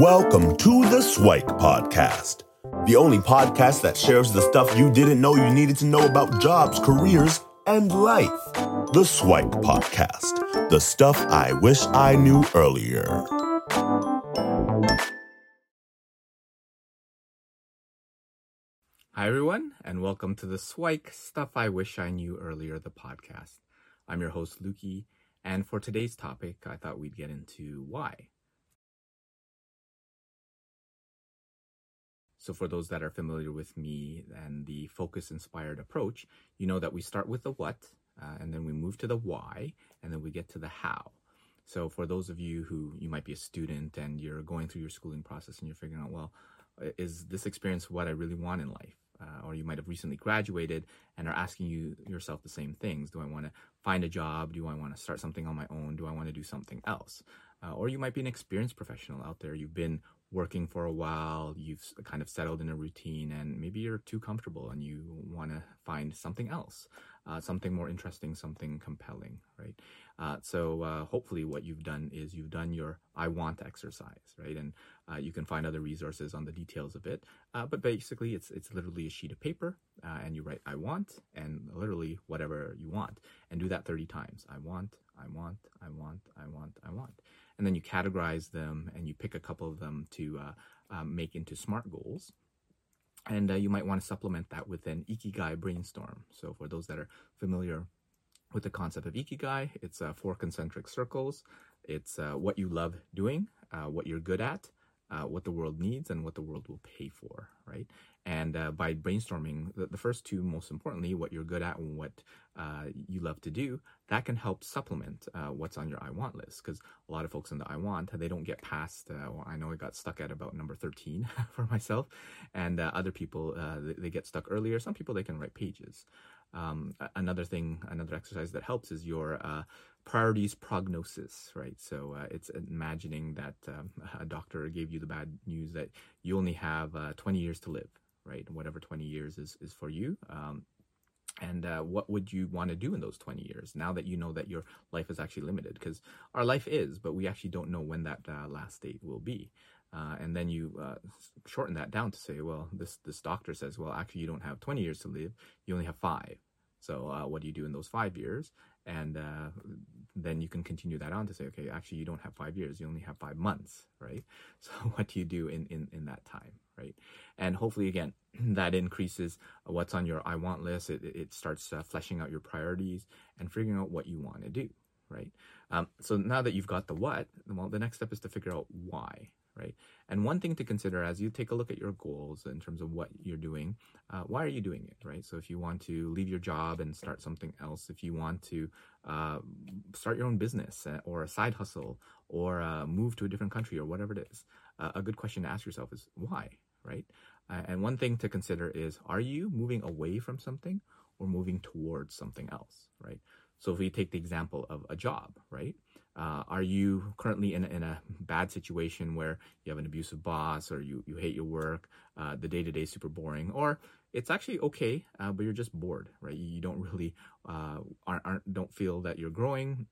Welcome to the Swike Podcast, the only podcast that shares the stuff you didn't know you needed to know about jobs, careers, and life. The Swike Podcast, the stuff I wish I knew earlier. Hi, everyone, and welcome to the Swike Stuff I Wish I Knew Earlier, the podcast. I'm your host, Luki, and for today's topic, I thought we'd get into why. So, for those that are familiar with me and the focus inspired approach, you know that we start with the what, uh, and then we move to the why, and then we get to the how. So, for those of you who you might be a student and you're going through your schooling process and you're figuring out, well, is this experience what I really want in life? Uh, or you might have recently graduated and are asking you yourself the same things. Do I want to find a job? Do I want to start something on my own? Do I want to do something else? Uh, or you might be an experienced professional out there. You've been working for a while, you've kind of settled in a routine, and maybe you're too comfortable and you want to find something else, uh, something more interesting, something compelling, right? Uh, so uh, hopefully, what you've done is you've done your I want exercise, right? And uh, you can find other resources on the details of it. Uh, but basically, it's it's literally a sheet of paper, uh, and you write I want and literally whatever you want, and do that 30 times. I want, I want, I want, I want, I want and then you categorize them and you pick a couple of them to uh, um, make into SMART goals. And uh, you might want to supplement that with an Ikigai brainstorm. So, for those that are familiar with the concept of Ikigai, it's uh, four concentric circles. It's uh, what you love doing, uh, what you're good at, what the world needs, and what the world will pay for, right? And uh, by brainstorming, the, the, first two, most importantly, what you're good at and what uh, you love to do, that can help supplement uh, what's on your I want list. Because a lot of folks in the I want, they don't get past, uh, well, I know I got stuck at about number 13 for myself. And uh, other people, uh, they, they, get stuck earlier. Some people, they can write pages. Um, another thing, another exercise that helps is your priorities prognosis, right? So uh, it's imagining that um, a doctor gave you the bad news that you only have uh, 20 years to live, right? Whatever 20 years is, is for you. Um, and uh, what would you want to do in those 20 years now that you know that your life is actually limited? Because our life is, but we actually don't know when that uh, last date will be. Uh, and then you uh, shorten that down to say, well, this this doctor says, well, actually, you don't have 20 years to live; you only have five. So, uh, what do you do in those five years? And uh, then you can continue that on to say, okay, actually, you don't have five years; you only have five months, right? So, what do you do in in in that time? right? And hopefully, again, that increases what's on your I want list. It, it starts uh, fleshing out your priorities and figuring out what you want to do, right? Um, so now that you've got the what, well, the next step is to figure out why, right? And one thing to consider as you take a look at your goals in terms of what you're doing, uh, why are you doing it, right? So if you want to leave your job and start something else, if you want to uh, start your own business uh, or a side hustle or uh, move to a different country or whatever it is, uh, a good question to ask yourself is why, right? And one thing to consider is are you moving away from something or moving towards something else, right? So if we take the example of a job, right? Uh, are you currently in a, in a bad situation where you have an abusive boss or you, you hate your work, uh, the day to day is super boring, or it's actually okay, uh, but you're just bored, right? You don't really uh, aren't, aren't, don't feel that you're growing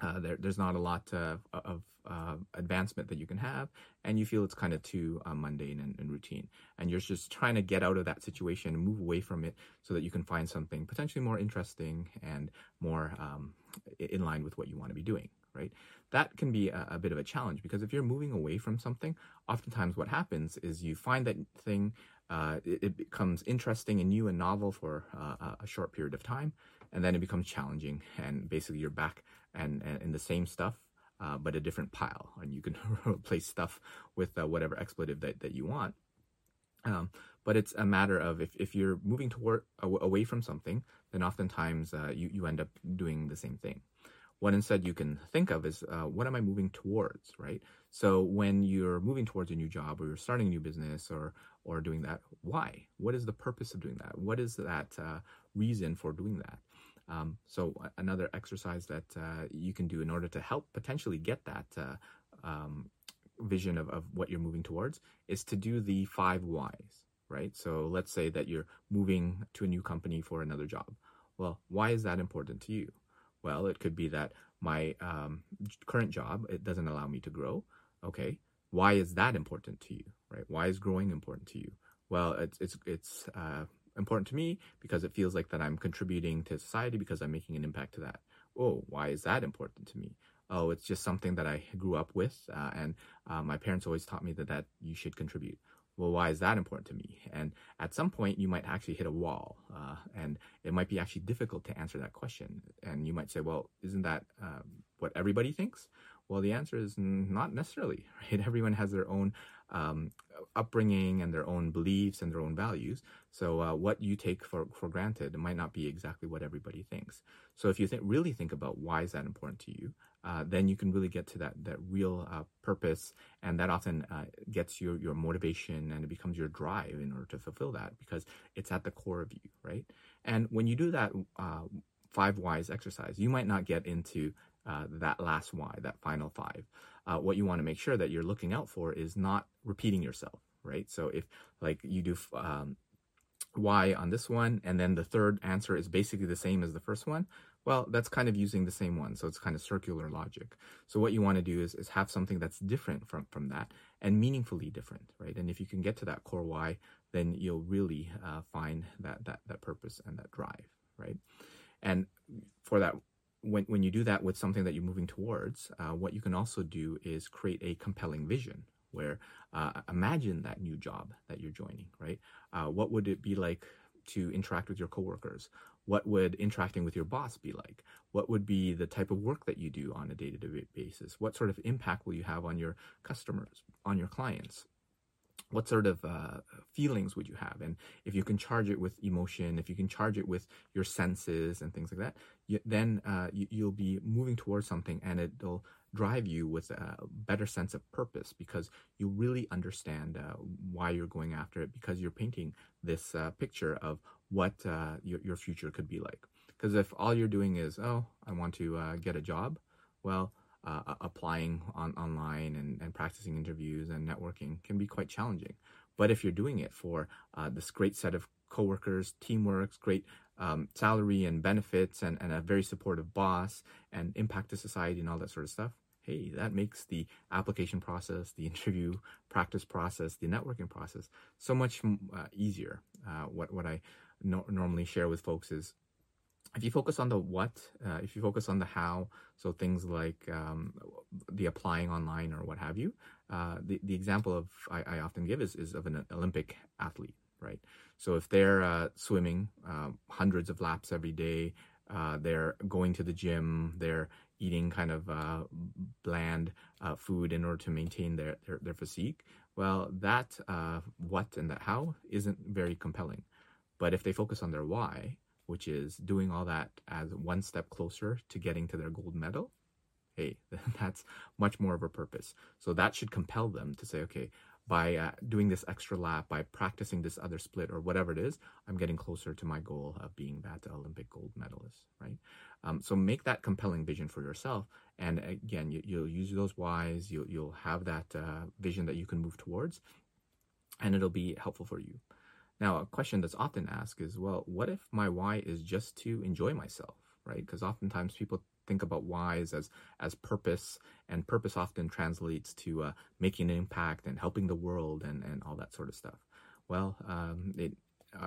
uh, there, there's not a lot of uh, advancement that you can have, and you feel it's kind of too uh, mundane and, and, routine. And you're just trying to get out of that situation and move away from it so that you can find something potentially more interesting and more um, in line with what you want to be doing, right? That can be a, a, bit of a challenge because if you're moving away from something, oftentimes what happens is you find that thing, uh, it, it, becomes interesting and new and novel for uh, a short period of time, and then it becomes challenging, and basically you're back and, and, and the same stuff, uh, but a different pile. And you can replace stuff with uh, whatever expletive that, that you want. Um, but it's a matter of if, if you're moving toward away from something, then oftentimes uh, you, you end up doing the same thing. What instead you can think of is uh, what am I moving towards, right? So when you're moving towards a new job or you're starting a new business or or doing that, why? What is the purpose of doing that? What is that uh, reason for doing that? Um, so another exercise that uh, you can do in order to help potentially get that uh, um, vision of, of what you're moving towards is to do the five whys, right? So let's say that you're moving to a new company for another job. Well, why is that important to you? Well, it could be that my um, current job it doesn't allow me to grow. Okay, why is that important to you, right? Why is growing important to you? Well, it's it's it's uh, important to me because it feels like that I'm contributing to society because I'm making an impact to that. Oh, why is that important to me? Oh, it's just something that I grew up with, uh, and uh, my parents always taught me that that you should contribute. Well, why is that important to me? And at some point, you might actually hit a wall, uh, and it might be actually difficult to answer that question. And you might say, well, isn't that um, what everybody thinks? Well, the answer is not necessarily, right? Everyone has their own um, upbringing and their own beliefs and their own values. So uh, what you take for, for granted might not be exactly what everybody thinks. So if you th- really think about why is that important to you, uh, then you can really get to that that real uh, purpose, and that often uh, gets your your motivation and it becomes your drive in order to fulfill that because it's at the core of you, right? And when you do that uh, five whys exercise, you might not get into uh, that last why, that final five. Uh, what you want to make sure that you're looking out for is not repeating yourself, right? So if like you do um, why on this one, and then the third answer is basically the same as the first one, well, that's kind of using the same one. So it's kind of circular logic. So what you want to do is, is have something that's different from, from that and meaningfully different, right? And if you can get to that core why, then you'll really uh, find that, that, that purpose and that drive, right? And for that when, when you do that with something that you're moving towards, uh, what you can also do is create a compelling vision where uh, imagine that new job that you're joining, right? Uh, what would it be like to interact with your coworkers? What would interacting with your boss be like? What would be the type of work that you do on a day to day basis? What sort of impact will you have on your customers, on your clients? What sort of uh, feelings would you have? And if you can charge it with emotion if you can charge it with your senses and things like that you, then uh, you, will be moving towards something and it'll drive you with a better sense of purpose because you really understand uh, why you're going after it because you're painting this uh, picture of what uh, your, your future could be like. Because if all you're doing is oh i want to uh, get a job well uh, applying on online and, and practicing interviews and networking can be quite challenging. But if you're doing it for uh, this great set of coworkers, teamwork, great um, salary and benefits, and, and a very supportive boss, and impact to society and all that sort of stuff, hey, that makes the application process, the interview practice process, the networking process so much uh, easier. Uh, what what I no- normally share with folks is if you focus on the what, uh, if you focus on the how, so things like um, the applying online or what have you, uh, the, the example of I, I, often give is, is of an Olympic athlete, right? So if they're uh, swimming uh, hundreds of laps every day, uh, they're going to the gym, they're eating kind of uh, bland food in order to maintain their, their, their physique, well, that what and that how isn't very compelling. But if they focus on their why, which is doing all that as one step closer to getting to their gold medal, hey, that's much more of a purpose. So that should compel them to say, okay, by uh, doing this extra lap, by practicing this other split or whatever it is, I'm getting closer to my goal of being that Olympic gold medalist, right? Um, so make that compelling vision for yourself. And again, you, will use those whys, you'll, you'll have that uh, vision that you can move towards, and it'll be helpful for you. Now, a question that's often asked is, well, what if my why is just to enjoy myself, right? Because oftentimes people think about whys as as purpose, and purpose often translates to uh, making an impact and helping the world and and all that sort of stuff. Well, um, it,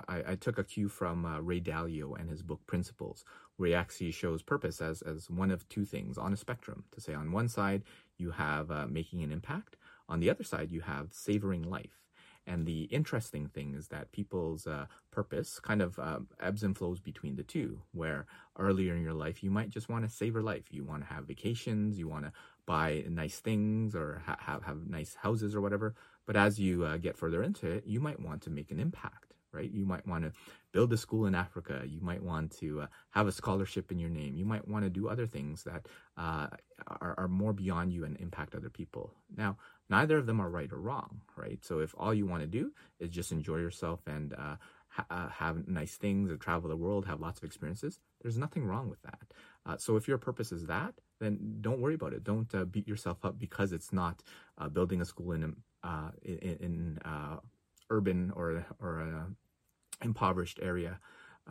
I, I, took a cue from uh, Ray Dalio and his book Principles, where he actually shows purpose as as one of two things on a spectrum. To say on one side you have uh, making an impact, on the other side you have savoring life. And the interesting thing is that people's uh, purpose kind of uh, ebbs and flows between the two, where earlier in your life, you might just want to savor life. You want to have vacations, you want to buy nice things or ha- have, have nice houses or whatever. But as you uh, get further into it, you might want to make an impact, right? You might want to build a school in Africa. You might want to uh, have a scholarship in your name. You might want to do other things that uh, are, are more beyond you and impact other people. Now, neither of them are right or wrong, right? So if all you want to do is just enjoy yourself and uh, ha- uh, have nice things or travel the world, have lots of experiences, there's nothing wrong with that. Uh, so if your purpose is that, then don't worry about it. Don't uh, beat yourself up because it's not building a school in in, in urban or or a impoverished area.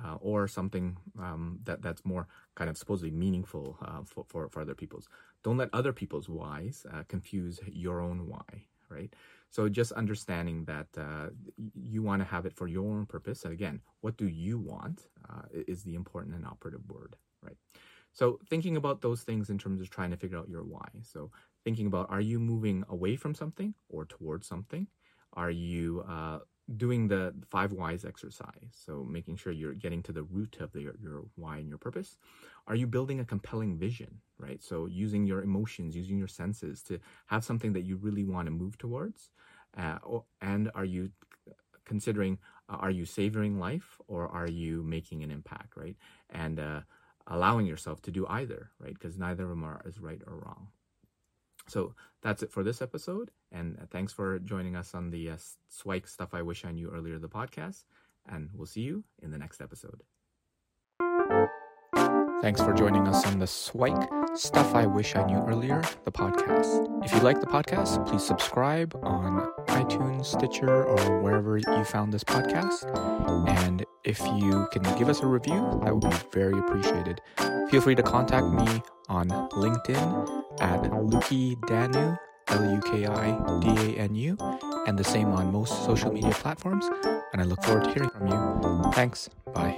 Uh, or something um, that that's more kind of supposedly meaningful uh, for, for, for other people's. Don't let other people's whys uh, confuse your own why, right? So just understanding that uh, you want to have it for your own purpose. And again, what do you want uh, is the important and operative word, right? So thinking about those things in terms of trying to figure out your why. So thinking about are you moving away from something or towards something? Are you uh, doing the five whys exercise? So making sure you're getting to the root of the, your, your why and your purpose. Are you building a compelling vision, right? So using your emotions, using your senses to have something that you really want to move towards. Uh, and are you considering, uh, are you savoring life or are you making an impact, right? And uh, allowing yourself to do either, right? Because neither of them are is right or wrong. So that's it for this episode. And thanks for joining us on the uh, Swike Stuff I Wish I Knew Earlier, the podcast. And we'll see you in the next episode. Thanks for joining us on the Swike Stuff I Wish I Knew Earlier, the podcast. If you like the podcast, please subscribe on iTunes, Stitcher, or wherever you found this podcast. And if you can give us a review, that would be very appreciated. Feel free to contact me on LinkedIn at Luki Danu, L U K I D A N U, and the same on most social media platforms. And I look forward to hearing from you. Thanks. Bye.